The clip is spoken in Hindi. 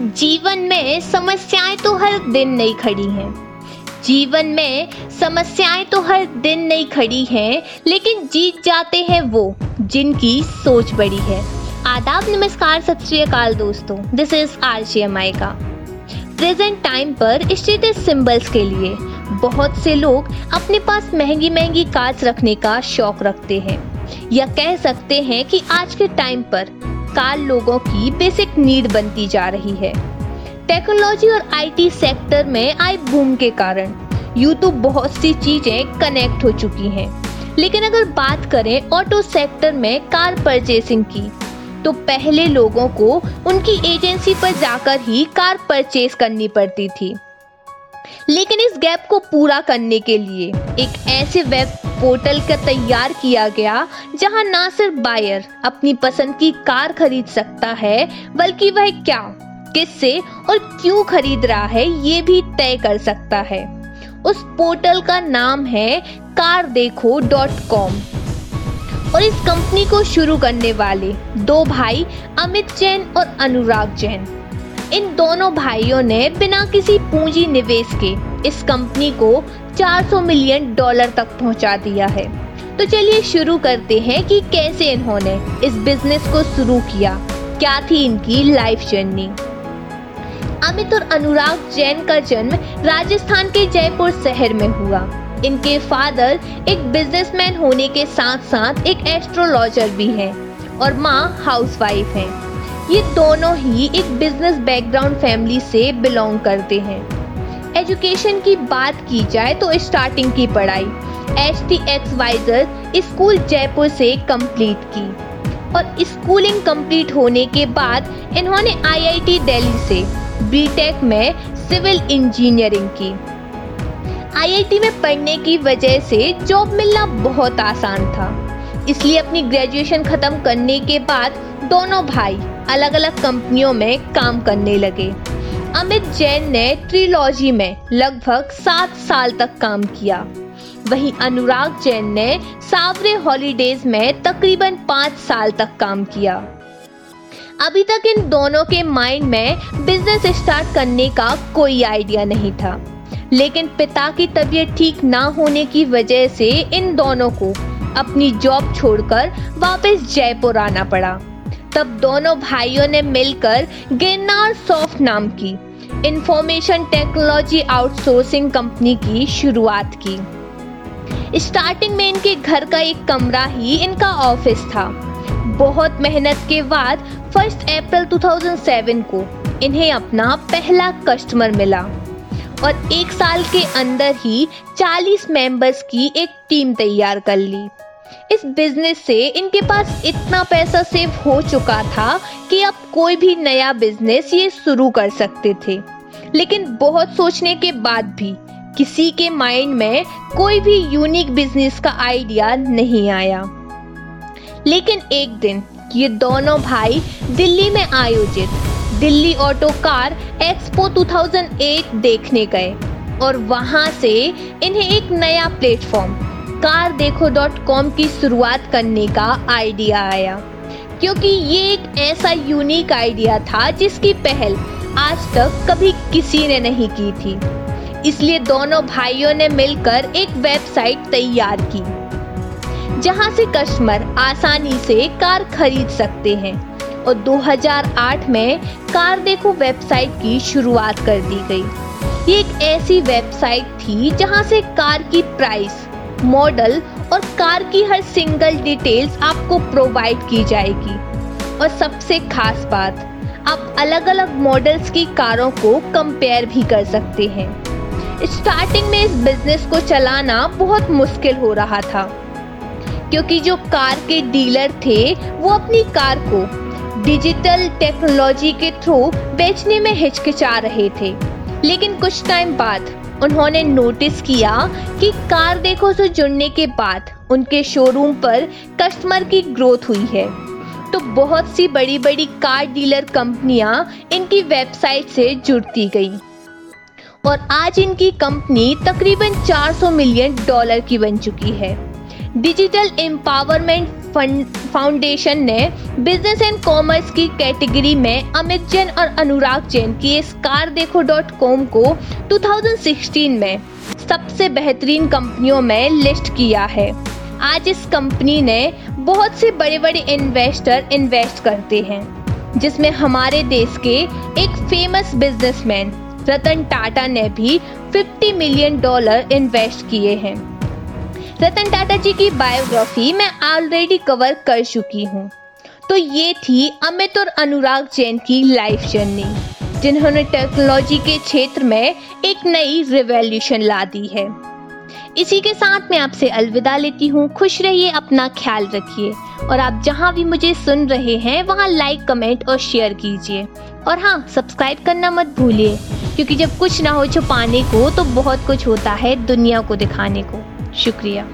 जीवन में समस्याएँ तो हर दिन नहीं खड़ी हैं। जीवन में समस्याएँ तो हर दिन नहीं खड़ी हैं, लेकिन जीत जाते हैं वो, जिनकी सोच बड़ी है। आदाब, नमस्कार, सत श्रीकाल दोस्तों। This is R G M I का। प्रेजेंट टाइम पर स्टेटस सिंबल्स के लिए बहुत से लोग अपने पास महँगी महँगी कार्स रखने का शौक रखते हैं। या कह सकते हैं कि आज के टाइम पर कार लोगों की बेसिक नीड बनती जा रही है। टेक्नोलॉजी और आईटी सेक्टर में आए बूम के कारण यू तो बहुत सी चीज़ें कनेक्ट हो चुकी हैं। लेकिन अगर बात करें ऑटो सेक्टर में कार परचेसिंग की तो पहले लोगों को उनकी एजेंसी पर जाकर ही कार परचेस करनी पड़ती थी। लेकिन इस गैप को पूरा करने के लिए एक ऐसे वेब पोर्टल का तैयार किया गया जहाँ ना सिर्फ़ बायर अपनी पसंद की कार खरीद सकता है, बल्कि वह क्या, किससे और क्यों खरीद रहा है, ये भी तय कर सकता है। उस पोर्टल का नाम है कार देखो डॉट कॉम। और इस कंपनी को शुरू करने वाले दो भाई, अमित जैन और अनुराग जैन। इन दोनों भाइयों ने बिना किसी पूंजी निवेश के इस कंपनी को 400 मिलियन डॉलर तक पहुँचा दिया है। तो चलिए शुरू करते हैं कि कैसे इन्होंने इस बिज़नेस को शुरू किया। क्या थी इनकी लाइफ जर्नी? अमित और अनुराग जैन का जन्म राजस्थान के जयपुर शहर में हुआ। इनके फादर एक बिजनेसमैन होने के साथ साथ एक एस्ट्रोलॉजर भी हैं और माँ हाउसवाइफ हैं। ये दोनों ही एक बिज़नेस बैकग्राउंड फैमिली से बिलोंग करते हैं। एजुकेशन की बात की जाए तो स्टार्टिंग की पढ़ाई H T x visor school Jaipur से कंप्लीट की और स्कूलिंग कंप्लीट होने के बाद इन्होंने आईआईटी दिल्ली से बीटेक में सिविल इंजीनियरिंग की। आईआईटी में पढ़ने की वजह से जॉब मिलना बहुत आसान था, इसलिए अपनी ग्रेजुएशन खत्म करने के बाद दोनों भाई अलग अलग कंपनियों में काम करने लगे। अमित जैन ने ट्रिलॉजी में लगभग सात साल तक काम किया। वहीं अनुराग जैन ने सावरे हॉलीडेज में तकरीबन पाँच साल तक काम किया। अभी तक इन दोनों के माइंड में बिज़नेस स्टार्ट करने का कोई आइडिया नहीं था। लेकिन पिता की तबीयत ठीक ना होने की वजह से इन दोनों को अपनी जॉब छोड़कर वापस जयपुर आना पड़ा। तब दोनों भाइयों ने मिलकर गिरनार सॉफ्ट नाम की इंफॉर्मेशन टेक्नोलॉजी आउटसोर्सिंग कंपनी की शुरुआत की। स्टार्टिंग में इनके घर का एक कमरा ही इनका ऑफ़िस था। बहुत मेहनत के बाद फ़र्स्ट अप्रैल 2007 को इन्हें अपना पहला कस्टमर मिला और एक साल के अंदर ही 40 मेंबर्स की एक टीम तैयार कर ली। इस बिज़नेस से इनके पास इतना पैसा सेव हो चुका था कि अब कोई भी नया बिज़नेस ये शुरू कर सकते थे। लेकिन बहुत सोचने के बाद भी किसी के माइंड में कोई भी यूनिक बिज़नेस का आइडिया नहीं आया। लेकिन एक दिन ये दोनों भाई दिल्ली में आयोजित दिल्ली ऑटो कार एक्सपो 2008 देखने गए और वहाँ से इन्हें एक नया platform car Dekho dot com की शुरुआत करने का आइडिया आया। क्योंकि ये एक ऐसा यूनिक आइडिया था जिसकी पहल आज तक कभी किसी ने नहीं की थी। इसलिए दोनों भाइयों ने मिलकर एक वेबसाइट तैयार की, जहाँ से कस्टमर आसानी से कार खरीद सकते हैं। और 2008 में कार देखो वेबसाइट की शुरुआत कर दी गई। ये एक ऐसी वेबसाइट थी जहाँ से कार की प्राइस मॉडल और कार की हर सिंगल डिटेल्स आपको प्रोवाइड की जाएगी। और सबसे खास बात, आप अलग अलग मॉडल्स की कारों को कंपेयर भी कर सकते हैं। स्टार्टिंग में इस बिज़नेस को चलाना बहुत मुश्किल हो रहा था, क्योंकि जो कार के डीलर थे, वो अपनी कार को डिजिटल टेक्नोलॉजी के थ्रू बेचने में हिचकिचा रहे थे। लेकिन कुछ टाइम बाद उन्होंने नोटिस किया कि कार देखो से जुड़ने के बाद उनके शोरूम पर कस्टमर की ग्रोथ हुई है। तो बहुत सी बड़ी बड़ी कार डीलर कंपनियाँ इनकी वेबसाइट से जुड़ती गई। और आज इनकी कंपनी तकरीबन 400 मिलियन डॉलर की बन चुकी है। डिजिटल एम्पावरमेंट फाउंडेशन ने बिज़नेस एंड कॉमर्स की कैटेगरी में अमित जैन और अनुराग जैन की इस कार देखो डॉट कॉम को 2016 में सबसे बेहतरीन कंपनियों में लिस्ट किया है। आज इस कंपनी ने बहुत से बड़े बड़े इन्वेस्टर इन्वेस्ट करते हैं, जिसमें हमारे देश के एक फ़ेमस बिजनेसमैन रतन टाटा ने भी 50 मिलियन डॉलर इन्वेस्ट किए हैं। रतन टाटा जी की बायोग्राफी मैं ऑलरेडी कवर कर चुकी हूँ। तो ये थी अमित और अनुराग जैन की लाइफ जर्नी जिन्होंने टेक्नोलॉजी के क्षेत्र में एक नई रिवॉल्यूशन ला दी है। इसी के साथ मैं आपसे अलविदा लेती हूँ। खुश रहिए, अपना ख्याल रखिए। और आप जहाँ भी मुझे सुन रहे हैं, वहाँ लाइक कमेंट और शेयर कीजिए। और हाँ सब्सक्राइब करना मत भूलिए, क्योंकि जब कुछ ना हो छुपाने को तो बहुत कुछ होता है दुनिया को दिखाने को। शुक्रिया।